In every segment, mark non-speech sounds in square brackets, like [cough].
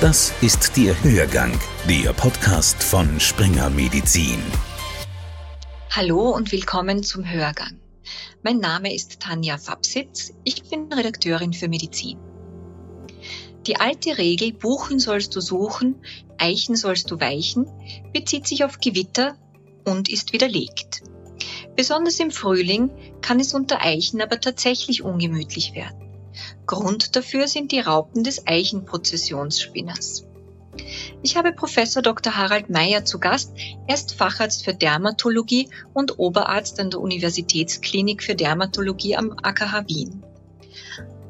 Das ist der Hörgang, der Podcast von Springer Medizin. Hallo und willkommen zum Hörgang. Mein Name ist Tanja Fabsitz, ich bin Redakteurin für Medizin. Die alte Regel Buchen sollst du suchen, Eichen sollst du weichen bezieht sich auf Gewitter und ist widerlegt. Besonders im Frühling kann es unter Eichen aber tatsächlich ungemütlich werden. Grund dafür sind die Raupen des Eichenprozessionsspinners. Ich habe Professor Dr. Harald Meyer zu Gast. Er ist Facharzt für Dermatologie und Oberarzt an der Universitätsklinik für Dermatologie am AKH Wien.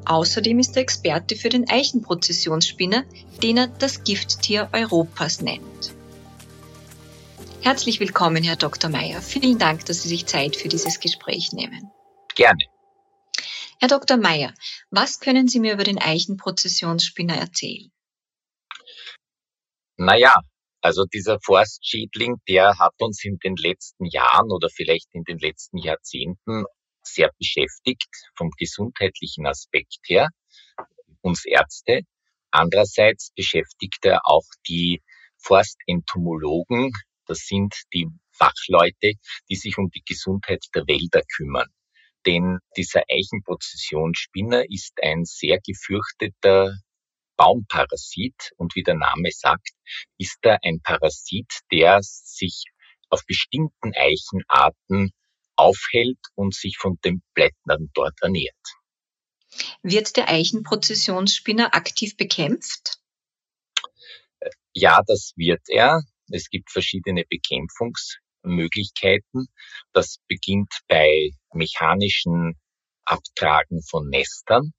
Außerdem ist er Experte für den Eichenprozessionsspinner, den er das Gifttier Europas nennt. Herzlich willkommen, Herr Dr. Meyer. Vielen Dank, dass Sie sich Zeit für dieses Gespräch nehmen. Gerne. Herr Dr. Meyer, was können Sie mir über den Eichenprozessionsspinner erzählen? Naja, also dieser Forstschädling, der hat uns in den letzten Jahren oder vielleicht in den letzten Jahrzehnten sehr beschäftigt vom gesundheitlichen Aspekt her, uns Ärzte. Andererseits beschäftigt er auch die Forstentomologen, das sind die Fachleute, die sich um die Gesundheit der Wälder kümmern. Denn dieser Eichenprozessionsspinner ist ein sehr gefürchteter Baumparasit und wie der Name sagt, ist er ein Parasit, der sich auf bestimmten Eichenarten aufhält und sich von den Blättern dort ernährt. Wird der Eichenprozessionsspinner aktiv bekämpft? Ja, das wird er. Es gibt verschiedene Bekämpfungsmöglichkeiten. Das beginnt bei mechanischen Abtragen von Nestern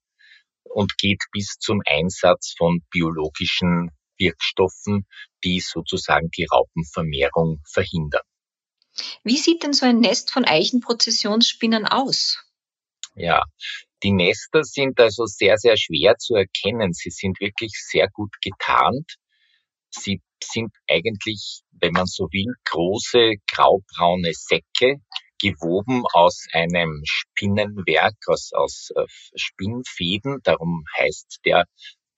und geht bis zum Einsatz von biologischen Wirkstoffen, die sozusagen die Raupenvermehrung verhindern. Wie sieht denn so ein Nest von Eichenprozessionsspinnern aus? Ja, die Nester sind also sehr, sehr schwer zu erkennen. Sie sind wirklich sehr gut getarnt. Sie sind eigentlich, wenn man so will, große graubraune Säcke, gewoben aus einem Spinnenwerk, aus, aus äh, Spinnfäden. Darum heißt der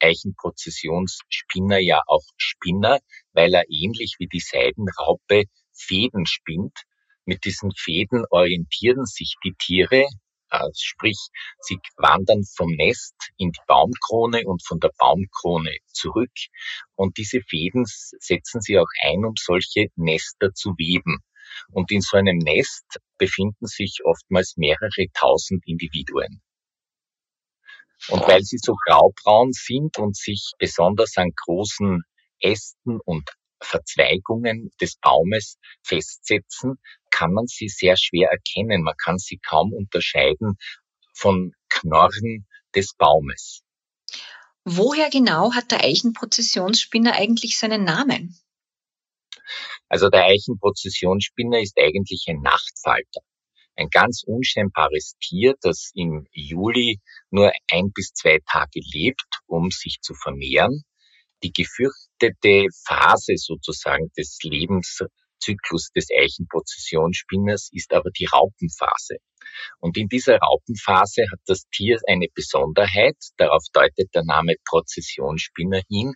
Eichenprozessionsspinner ja auch Spinner, weil er ähnlich wie die Seidenraupe Fäden spinnt. Mit diesen Fäden orientieren sich die Tiere, sprich, sie wandern vom Nest in die Baumkrone und von der Baumkrone zurück. Und diese Fäden setzen sie auch ein, um solche Nester zu weben. Und in so einem Nest befinden sich oftmals mehrere tausend Individuen. Und weil sie so graubraun sind und sich besonders an großen Ästen und Verzweigungen des Baumes festsetzen, kann man sie sehr schwer erkennen. Man kann sie kaum unterscheiden von Knorren des Baumes. Woher genau hat der Eichenprozessionsspinner eigentlich seinen Namen? Also der Eichenprozessionsspinner ist eigentlich ein Nachtfalter. Ein ganz unscheinbares Tier, das im Juli nur ein bis zwei Tage lebt, um sich zu vermehren die gefürchtete Phase sozusagen des Lebenszyklus des Eichenprozessionsspinners ist aber die Raupenphase. Und in dieser Raupenphase hat das Tier eine Besonderheit, darauf deutet der Name Prozessionsspinner hin.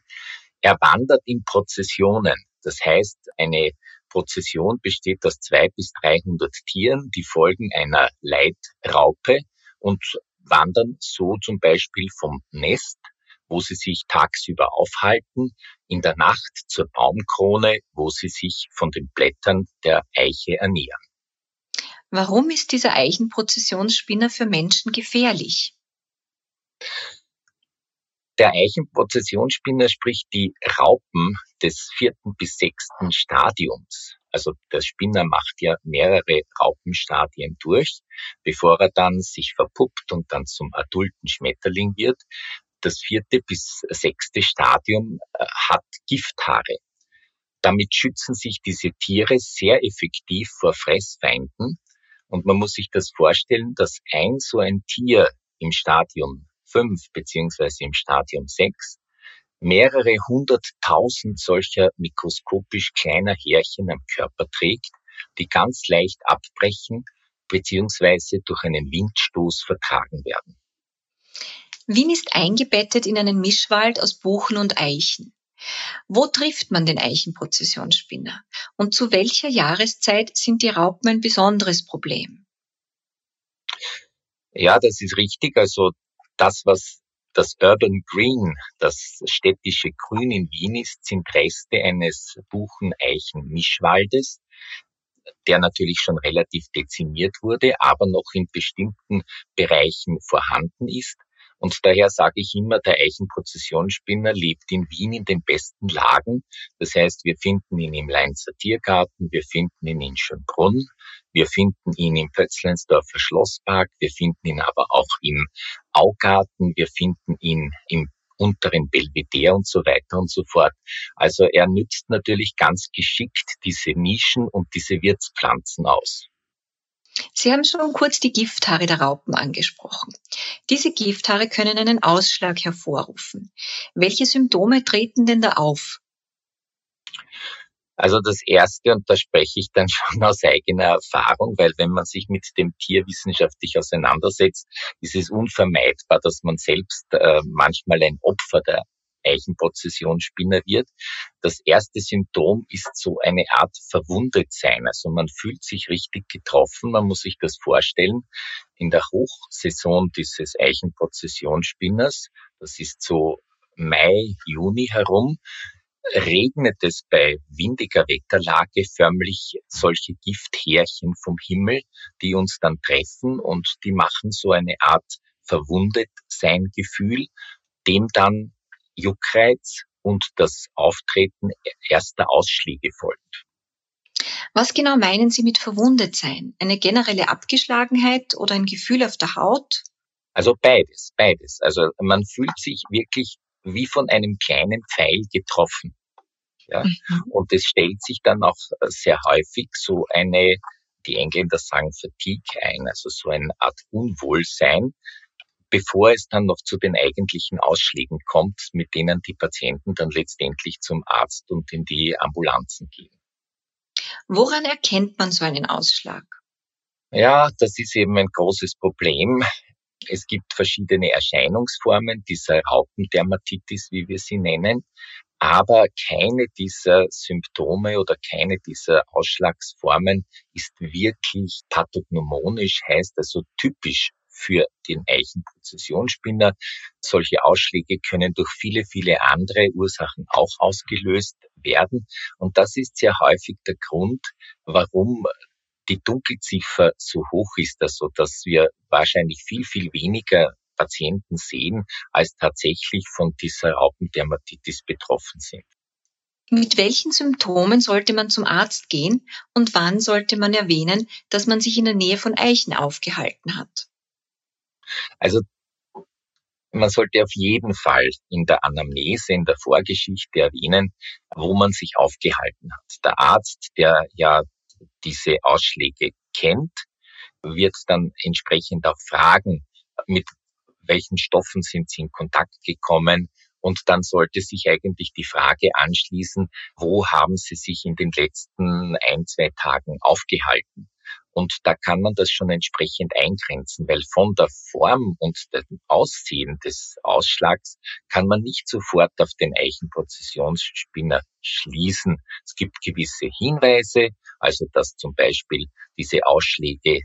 Er wandert in Prozessionen. Das heißt, eine Prozession besteht aus zwei bis dreihundert Tieren, die folgen einer Leitraupe und wandern so zum Beispiel vom Nest wo sie sich tagsüber aufhalten, in der Nacht zur Baumkrone, wo sie sich von den Blättern der Eiche ernähren. Warum ist dieser Eichenprozessionsspinner für Menschen gefährlich? Der Eichenprozessionsspinner spricht die Raupen des vierten bis sechsten Stadiums. Also der Spinner macht ja mehrere Raupenstadien durch, bevor er dann sich verpuppt und dann zum adulten Schmetterling wird das vierte bis sechste Stadium äh, hat Gifthaare. Damit schützen sich diese Tiere sehr effektiv vor Fressfeinden. Und man muss sich das vorstellen, dass ein so ein Tier im Stadium 5 beziehungsweise im Stadium 6 mehrere hunderttausend solcher mikroskopisch kleiner Härchen am Körper trägt, die ganz leicht abbrechen beziehungsweise durch einen Windstoß vertragen werden. Wien ist eingebettet in einen Mischwald aus Buchen und Eichen. Wo trifft man den Eichenprozessionsspinner? Und zu welcher Jahreszeit sind die Raupen ein besonderes Problem? Ja, das ist richtig. Also das, was das Urban Green, das städtische Grün in Wien ist, sind Reste eines Buchen-Eichen-Mischwaldes, der natürlich schon relativ dezimiert wurde, aber noch in bestimmten Bereichen vorhanden ist. Und daher sage ich immer, der Eichenprozessionsspinner lebt in Wien in den besten Lagen. Das heißt, wir finden ihn im Leinzer Tiergarten, wir finden ihn in Schönbrunn, wir finden ihn im Pötzleinsdorfer Schlosspark, wir finden ihn aber auch im Augarten, wir finden ihn im unteren Belvedere und so weiter und so fort. Also er nützt natürlich ganz geschickt diese Nischen und diese Wirtspflanzen aus. Sie haben schon kurz die Gifthaare der Raupen angesprochen. Diese Gifthaare können einen Ausschlag hervorrufen. Welche Symptome treten denn da auf? Also das Erste, und da spreche ich dann [laughs] schon aus eigener Erfahrung, weil wenn man sich mit dem Tier wissenschaftlich auseinandersetzt, ist es unvermeidbar, dass man selbst äh, manchmal ein Opfer der Eichenprozessionsspinner wird. Das erste Symptom ist so eine Art Verwundetsein. Also man fühlt sich richtig getroffen. Man muss sich das vorstellen. In der Hochsaison dieses Eichenprozessionsspinners, das ist so Mai, Juni herum, regnet es bei windiger Wetterlage förmlich solche Gifthärchen vom Himmel, die uns dann treffen und die machen so eine Art Verwundetsein-Gefühl, dem dann Juckreiz und das Auftreten erster Ausschläge folgt. Was genau meinen Sie mit verwundet sein? Eine generelle Abgeschlagenheit oder ein Gefühl auf der Haut? Also beides, beides. Also man fühlt sich wirklich wie von einem kleinen Pfeil getroffen. Ja? Mhm. Und es stellt sich dann auch sehr häufig so eine, die Engländer sagen Fatigue ein, also so eine Art Unwohlsein, bevor es dann noch zu den eigentlichen Ausschlägen kommt, mit denen die Patienten dann letztendlich zum Arzt und in die Ambulanzen gehen. Woran erkennt man so einen Ausschlag? Ja, das ist eben ein großes Problem. Es gibt verschiedene Erscheinungsformen dieser Raupendermatitis, wie wir sie nennen. Aber keine dieser Symptome oder keine dieser Ausschlagsformen ist wirklich pathognomonisch, heißt also typisch für den Eichenprozessionsspinner. Solche Ausschläge können durch viele, viele andere Ursachen auch ausgelöst werden. Und das ist sehr häufig der Grund, warum die Dunkelziffer so hoch ist, also dass wir wahrscheinlich viel, viel weniger Patienten sehen, als tatsächlich von dieser Raupendermatitis betroffen sind. Mit welchen Symptomen sollte man zum Arzt gehen und wann sollte man erwähnen, dass man sich in der Nähe von Eichen aufgehalten hat? Also man sollte auf jeden Fall in der Anamnese, in der Vorgeschichte erwähnen, wo man sich aufgehalten hat. Der Arzt, der ja diese Ausschläge kennt, wird dann entsprechend auch fragen, mit welchen Stoffen sind Sie in Kontakt gekommen, und dann sollte sich eigentlich die Frage anschließen, wo haben Sie sich in den letzten ein, zwei Tagen aufgehalten? Und da kann man das schon entsprechend eingrenzen, weil von der Form und dem Aussehen des Ausschlags kann man nicht sofort auf den Eichenprozessionsspinner schließen. Es gibt gewisse Hinweise, also dass zum Beispiel diese Ausschläge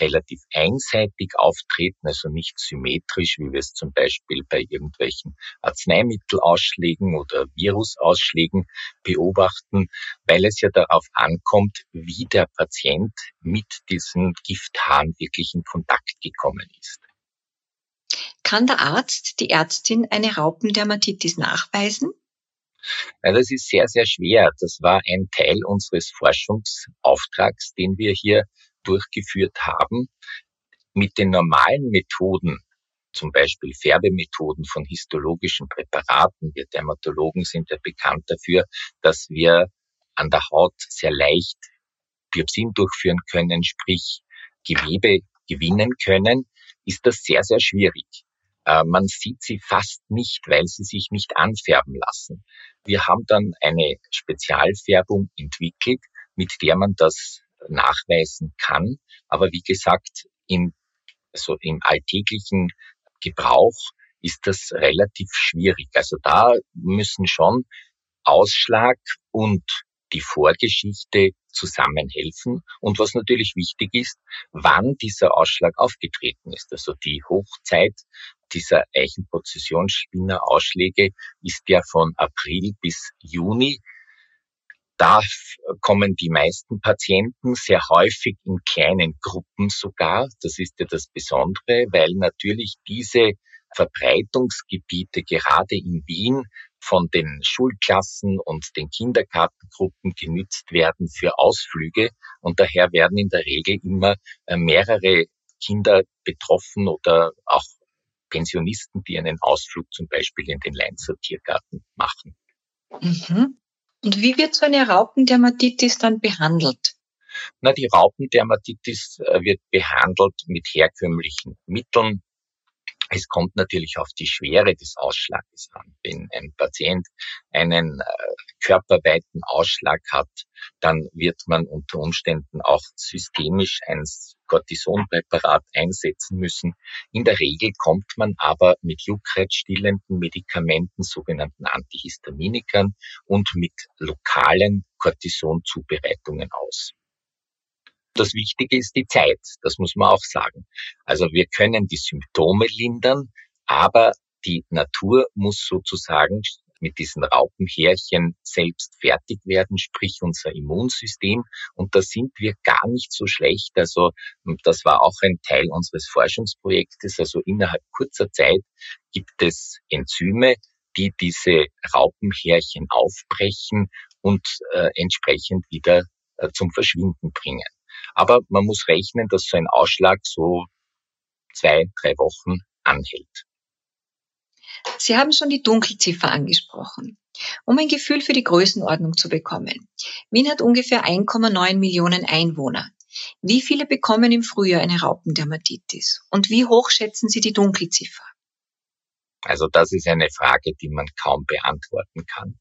relativ einseitig auftreten, also nicht symmetrisch, wie wir es zum Beispiel bei irgendwelchen Arzneimittelausschlägen oder Virusausschlägen beobachten, weil es ja darauf ankommt, wie der Patient mit diesen Gifthaaren wirklich in Kontakt gekommen ist. Kann der Arzt, die Ärztin eine Raupendermatitis nachweisen? Ja, das ist sehr, sehr schwer. Das war ein Teil unseres Forschungsauftrags, den wir hier durchgeführt haben, mit den normalen Methoden, zum Beispiel Färbemethoden von histologischen Präparaten, wir Dermatologen sind ja bekannt dafür, dass wir an der Haut sehr leicht Biopsien durchführen können, sprich Gewebe gewinnen können, ist das sehr, sehr schwierig. Äh, man sieht sie fast nicht, weil sie sich nicht anfärben lassen. Wir haben dann eine Spezialfärbung entwickelt, mit der man das nachweisen kann. Aber wie gesagt, im, also im alltäglichen Gebrauch ist das relativ schwierig. Also da müssen schon Ausschlag und die Vorgeschichte zusammenhelfen und was natürlich wichtig ist, wann dieser Ausschlag aufgetreten ist. Also die Hochzeit dieser Eichenprozessionsspinner-Ausschläge ist ja von April bis Juni. Da kommen die meisten Patienten sehr häufig in kleinen Gruppen sogar. Das ist ja das Besondere, weil natürlich diese Verbreitungsgebiete gerade in Wien von den Schulklassen und den Kindergartengruppen genützt werden für Ausflüge und daher werden in der Regel immer äh, mehrere Kinder betroffen oder auch Pensionisten, die einen Ausflug zum Beispiel in den Leinzer Tiergarten machen. Mhm. Und wie wird so eine Raupendermatitis dann behandelt? Na, die Raupendermatitis äh, wird behandelt mit herkömmlichen Mitteln, es kommt natürlich auf die Schwere des Ausschlages an. Wenn ein Patient einen äh, körperweiten Ausschlag hat, dann wird man unter Umständen auch systemisch ein Cortisonpräparat einsetzen müssen. In der Regel kommt man aber mit juckreizstillenden Medikamenten, sogenannten Antihistaminikern und mit lokalen Cortisonzubereitungen aus. Das Wichtige ist die Zeit, das muss man auch sagen. Also wir können die Symptome lindern, aber die Natur muss sozusagen mit diesen Raupenhärchen selbst fertig werden, sprich unser Immunsystem. Und da sind wir gar nicht so schlecht. Also das war auch ein Teil unseres Forschungsprojektes. Also innerhalb kurzer Zeit gibt es Enzyme, die diese Raupenhärchen aufbrechen und äh, entsprechend wieder äh, zum Verschwinden bringen. Aber man muss rechnen, dass so ein Ausschlag so zwei, drei Wochen anhält. Sie haben schon die Dunkelziffer angesprochen. Um ein Gefühl für die Größenordnung zu bekommen. Wien hat ungefähr 1,9 Millionen Einwohner. Wie viele bekommen im Frühjahr eine Raupendermatitis? Und wie hoch schätzen Sie die Dunkelziffer? Also das ist eine Frage, die man kaum beantworten kann.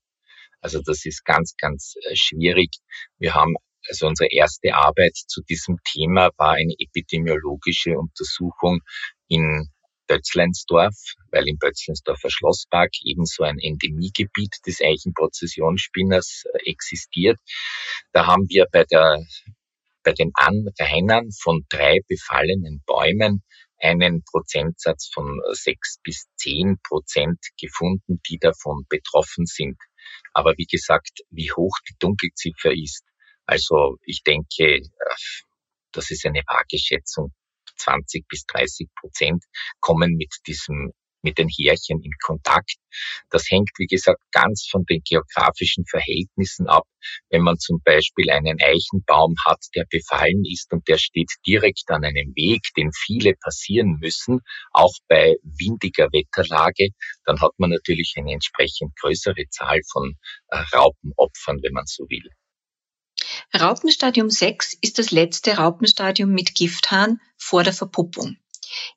Also das ist ganz, ganz äh, schwierig. Wir haben also unsere erste Arbeit zu diesem Thema war eine epidemiologische Untersuchung in Bötzleinsdorf, weil im Bötzleinsdorfer Schlosspark ebenso ein Endemiegebiet des Eichenprozessionsspinners äh, existiert. Da haben wir bei der bei den Anrainern von drei befallenen Bäumen einen Prozentsatz von sechs bis zehn Prozent gefunden, die davon betroffen sind. Aber wie gesagt, wie hoch die Dunkelziffer ist, also ich denke, äh, das ist eine vage Schätzung. 20 bis 30 Prozent kommen mit diesem mit den Härchen in Kontakt. Das hängt, wie gesagt, ganz von den geografischen Verhältnissen ab. Wenn man zum Beispiel einen Eichenbaum hat, der befallen ist und der steht direkt an einem Weg, den viele passieren müssen, auch bei windiger Wetterlage, dann hat man natürlich eine entsprechend größere Zahl von äh, Raupenopfern, wenn man so will. Raupenstadium 6 ist das letzte Raupenstadium mit Gifthahn vor der Verpuppung.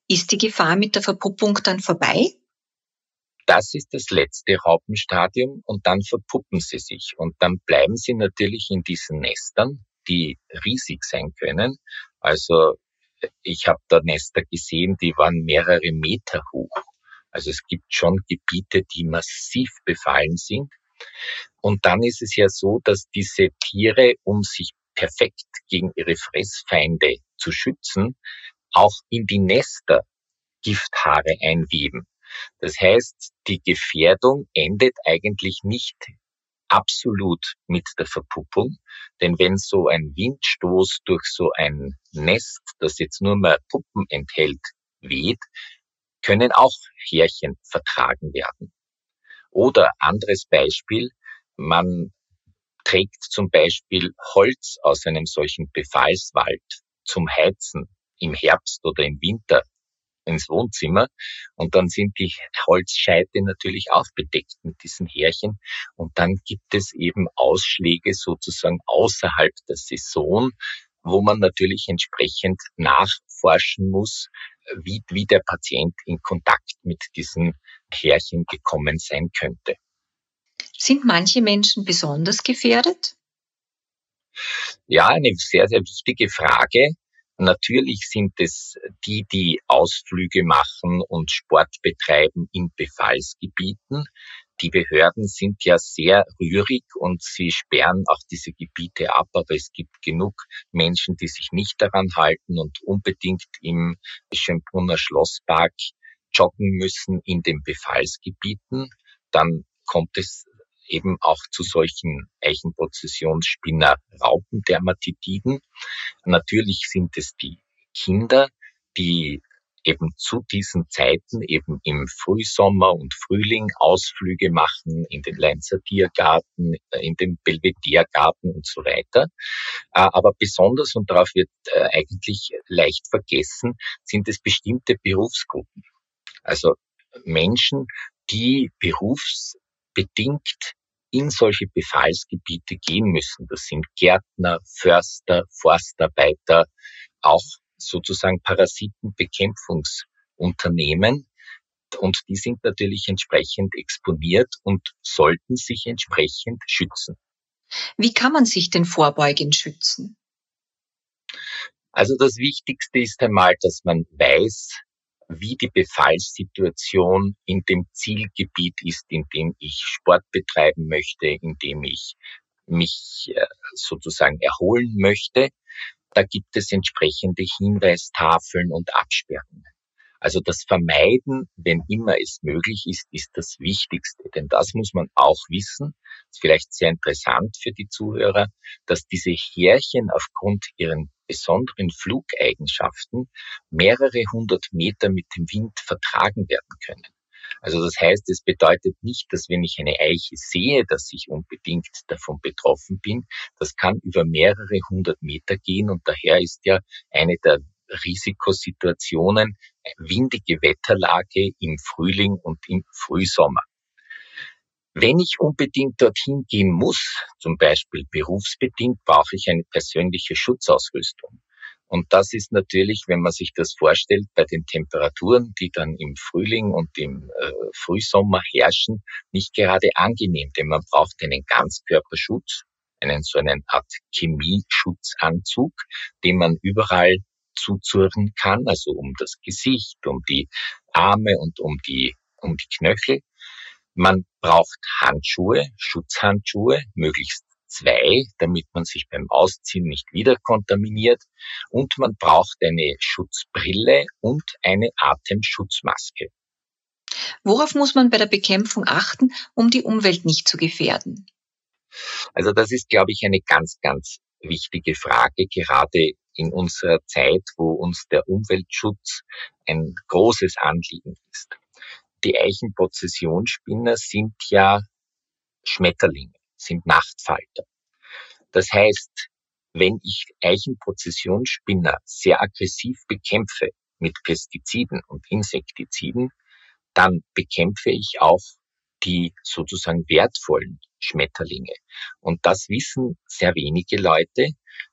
Ist die Gefahr mit der Verpuppung dann vorbei? Das ist das letzte Raupenstadium und dann verpuppen sie sich und dann bleiben sie natürlich in diesen Nestern, die riesig sein können. Also ich habe da Nester gesehen, die waren mehrere Meter hoch. Also es gibt schon Gebiete, die massiv befallen sind. Und dann ist es ja so, dass diese Tiere, um sich perfekt gegen ihre Fressfeinde zu schützen, auch in die Nester Gifthaare einweben. Das heißt, die Gefährdung endet eigentlich nicht absolut mit der Verpuppung, denn wenn so ein Windstoß durch so ein Nest, das jetzt nur mehr Puppen enthält, weht, können auch Härchen vertragen werden. Oder anderes Beispiel, man trägt zum Beispiel Holz aus einem solchen Befallswald zum Heizen im Herbst oder im Winter ins Wohnzimmer und dann sind die Holzscheite natürlich auch bedeckt mit diesen Härchen und dann gibt es eben Ausschläge sozusagen außerhalb der Saison, wo man natürlich entsprechend nachforschen muss, wie, wie der Patient in Kontakt mit diesen Härchen gekommen sein könnte. Sind manche Menschen besonders gefährdet? Ja, eine sehr, sehr wichtige Frage. Natürlich sind es die, die Ausflüge machen und Sport betreiben in Befallsgebieten. die Behörden sind ja sehr rührig und sie sperren auch diese Gebiete ab, aber es gibt genug Menschen, die sich nicht daran halten und unbedingt im Schönbrunner Schlosspark joggen müssen in den Befallsgebieten. Dann kommt es eben auch zu solchen Eichenprozessionsspinner-Raupendermatitiden. Natürlich sind es die Kinder, die eben zu diesen Zeiten eben im Frühsommer und Frühling Ausflüge machen in den Leinzer Tiergarten, äh, in den Belvedere-Garten und so weiter. Äh, aber besonders, und darauf wird äh, eigentlich leicht vergessen, sind es bestimmte Berufsgruppen. Also Menschen, die berufsbedingt in solche Befallsgebiete gehen müssen. Das sind Gärtner, Förster, Forstarbeiter, auch sozusagen Parasitenbekämpfungsunternehmen. Und die sind natürlich entsprechend exponiert und sollten sich entsprechend schützen. Wie kann man sich denn vorbeugend schützen? Also das Wichtigste ist einmal, dass man weiß, wie die Befallssituation in dem Zielgebiet ist, in dem ich Sport betreiben möchte, in dem ich mich äh, sozusagen erholen möchte. Da gibt es entsprechende Hinweistafeln und Absperrungen. Also das Vermeiden, wenn immer es möglich ist, ist das Wichtigste. Denn das muss man auch wissen, ist vielleicht sehr interessant für die Zuhörer, dass diese Härchen aufgrund ihren besonderen Flugeigenschaften mehrere hundert Meter mit dem Wind vertragen werden können. Also das heißt, es bedeutet nicht, dass wenn ich eine Eiche sehe, dass ich unbedingt davon betroffen bin. Das kann über mehrere hundert Meter gehen und daher ist ja eine der Risikosituationen windige Wetterlage im Frühling und im Frühsommer. Wenn ich unbedingt dorthin gehen muss, zum Beispiel berufsbedingt, brauche ich eine persönliche Schutzausrüstung. Und das ist natürlich, wenn man sich das vorstellt, bei den Temperaturen, die dann im Frühling und im äh, Frühsommer herrschen, nicht gerade angenehm, denn man braucht einen Ganzkörperschutz, einen so einen Art Chemieschutzanzug, den man überall zuzurren kann, also um das Gesicht, um die Arme und um die, um die Knöchel. Man braucht Handschuhe, Schutzhandschuhe, möglichst zwei, damit man sich beim Ausziehen nicht wieder kontaminiert. Und man braucht eine Schutzbrille und eine Atemschutzmaske. Worauf muss man bei der Bekämpfung achten, um die Umwelt nicht zu gefährden? Also das ist, glaube ich, eine ganz, ganz wichtige Frage, gerade in unserer Zeit, wo uns der Umweltschutz ein großes Anliegen ist die Eichenprozessionsspinner sind ja Schmetterlinge, sind Nachtfalter. Das heißt, wenn ich Eichenprozessionsspinner sehr aggressiv bekämpfe mit Pestiziden und Insektiziden, dann bekämpfe ich auch die sozusagen wertvollen Schmetterlinge. Und das wissen sehr wenige Leute,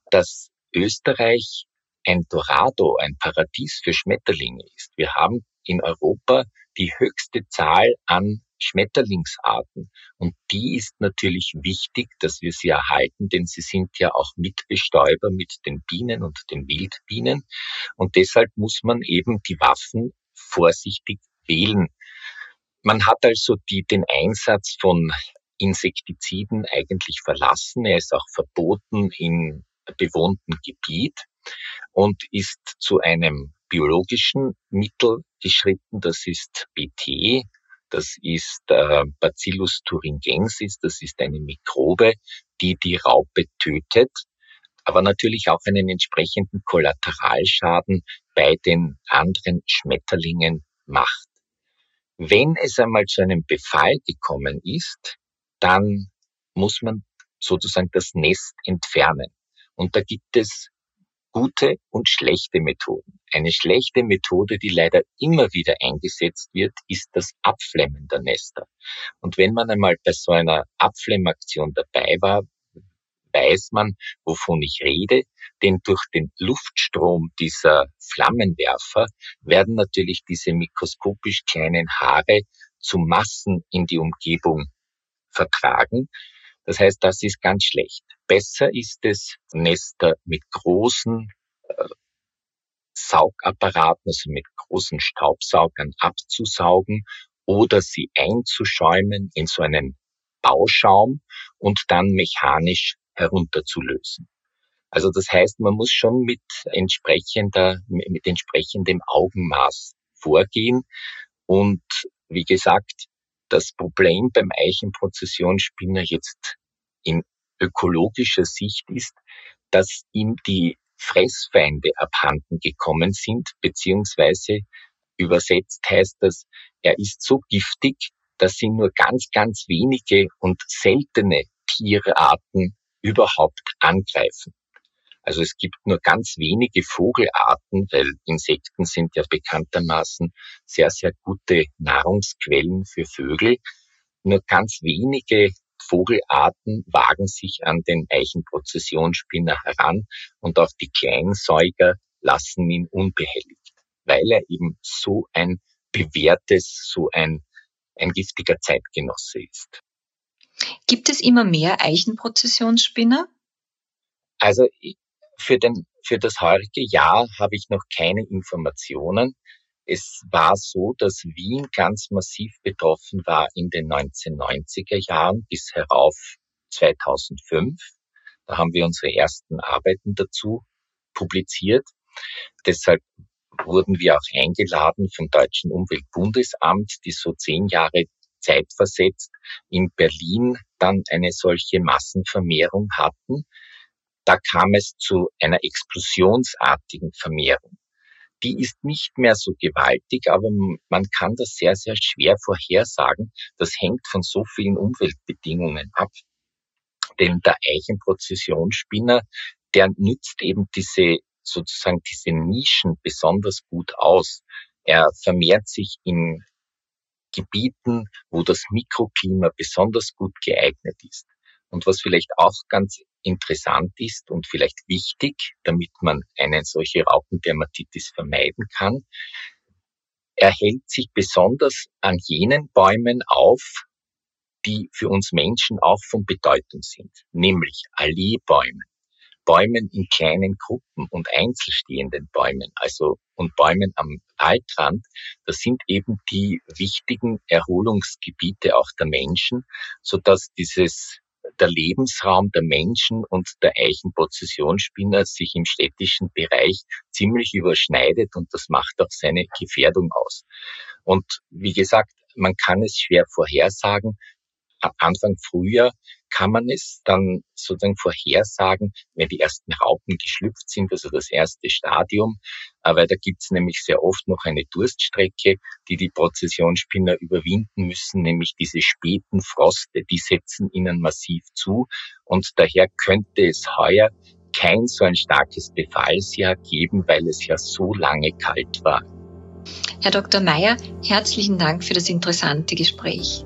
dass Österreich ein Dorado, ein Paradies für Schmetterlinge ist. Wir haben in Europa die höchste Zahl an Schmetterlingsarten. Und die ist natürlich wichtig, dass wir sie erhalten, denn sie sind ja auch Mitbestäuber mit den Bienen und den Wildbienen. Und deshalb muss man eben die Waffen vorsichtig wählen. Man hat also die, den Einsatz von Insektiziden eigentlich verlassen. Er ist auch verboten im bewohnten Gebiet und ist zu einem biologischen Mittel geschritten. Das ist BT, das ist äh, Bacillus thuringiensis, das ist eine Mikrobe, die die Raupe tötet, aber natürlich auch einen entsprechenden Kollateralschaden bei den anderen Schmetterlingen macht. Wenn es einmal zu einem Befall gekommen ist, dann muss man sozusagen das Nest entfernen. Und da gibt es gute und schlechte Methoden. Eine schlechte Methode, die leider immer wieder eingesetzt wird, ist das Abflemmen der Nester. Und wenn man einmal bei so einer Abflemmaktion dabei war, weiß man, wovon ich rede, denn durch den Luftstrom dieser Flammenwerfer werden natürlich diese mikroskopisch kleinen Haare zu Massen in die Umgebung vertragen das heißt, das ist ganz schlecht. Besser ist es, Nester mit großen äh, Saugapparaten, also mit großen Staubsaugern abzusaugen oder sie einzuschäumen in so einen Bauschaum und dann mechanisch herunterzulösen. Also das heißt, man muss schon mit entsprechender, mit entsprechendem Augenmaß vorgehen. Und wie gesagt, das Problem beim Eichenprozessionsspinner jetzt in ökologischer Sicht ist, dass ihm die Fressfeinde abhanden gekommen sind, beziehungsweise übersetzt heißt das, er ist so giftig, dass ihn nur ganz, ganz wenige und seltene Tierarten überhaupt angreifen. Also es gibt nur ganz wenige Vogelarten, weil Insekten sind ja bekanntermaßen sehr, sehr gute Nahrungsquellen für Vögel. Nur ganz wenige Vogelarten wagen sich an den Eichenprozessionsspinner heran und auch die Kleinsäuger lassen ihn unbehelligt, weil er eben so ein bewährtes, so ein, ein giftiger Zeitgenosse ist. Gibt es immer mehr Eichenprozessionsspinner? Also für, den, für das heurige Jahr habe ich noch keine Informationen. Es war so, dass Wien ganz massiv betroffen war in den 1990er Jahren bis herauf 2005. Da haben wir unsere ersten Arbeiten dazu publiziert. Deshalb wurden wir auch eingeladen vom Deutschen Umweltbundesamt, die so zehn Jahre zeitversetzt in Berlin dann eine solche Massenvermehrung hatten. Da kam es zu einer explosionsartigen Vermehrung. Die ist nicht mehr so gewaltig, aber man kann das sehr, sehr schwer vorhersagen. Das hängt von so vielen Umweltbedingungen ab. Denn der Eichenprozessionsspinner, der nützt eben diese sozusagen diese Nischen besonders gut aus. Er vermehrt sich in Gebieten, wo das Mikroklima besonders gut geeignet ist. Und was vielleicht auch ganz interessant ist und vielleicht wichtig, damit man eine solche Raupendermatitis vermeiden kann, er hält sich besonders an jenen Bäumen auf, die für uns Menschen auch von Bedeutung sind, nämlich Alleebäumen. Bäumen in kleinen Gruppen und einzelstehenden Bäumen, also und Bäumen am Waldrand, das sind eben die wichtigen Erholungsgebiete auch der Menschen, so dass dieses der Lebensraum der Menschen und der Eichenprozessionsspinner sich im städtischen Bereich ziemlich überschneidet und das macht auch seine Gefährdung aus. Und wie gesagt, man kann es schwer vorhersagen, Anfang Frühjahr kann man es dann sozusagen vorhersagen, wenn die ersten Raupen geschlüpft sind, also das erste Stadium, weil da gibt es nämlich sehr oft noch eine Durststrecke, die die Prozessionsspinner überwinden müssen, nämlich diese späten Froste, die setzen ihnen massiv zu und daher könnte es heuer kein so ein starkes Befallsjahr geben, weil es ja so lange kalt war. Herr Dr. Mayer, herzlichen Dank für das interessante Gespräch.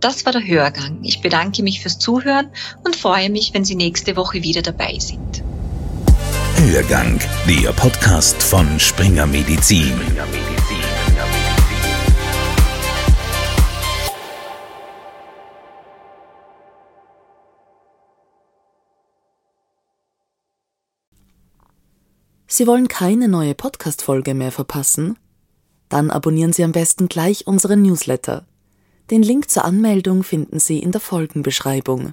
Das war der Hörgang. Ich bedanke mich fürs Zuhören und freue mich, wenn Sie nächste Woche wieder dabei sind. Hörgang, der Podcast von Springer Medizin. Sie wollen keine neue Podcast-Folge mehr verpassen? Dann abonnieren Sie am besten gleich unseren Newsletter. Den Link zur Anmeldung finden Sie in der Folgenbeschreibung.